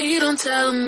We don't tell 'em.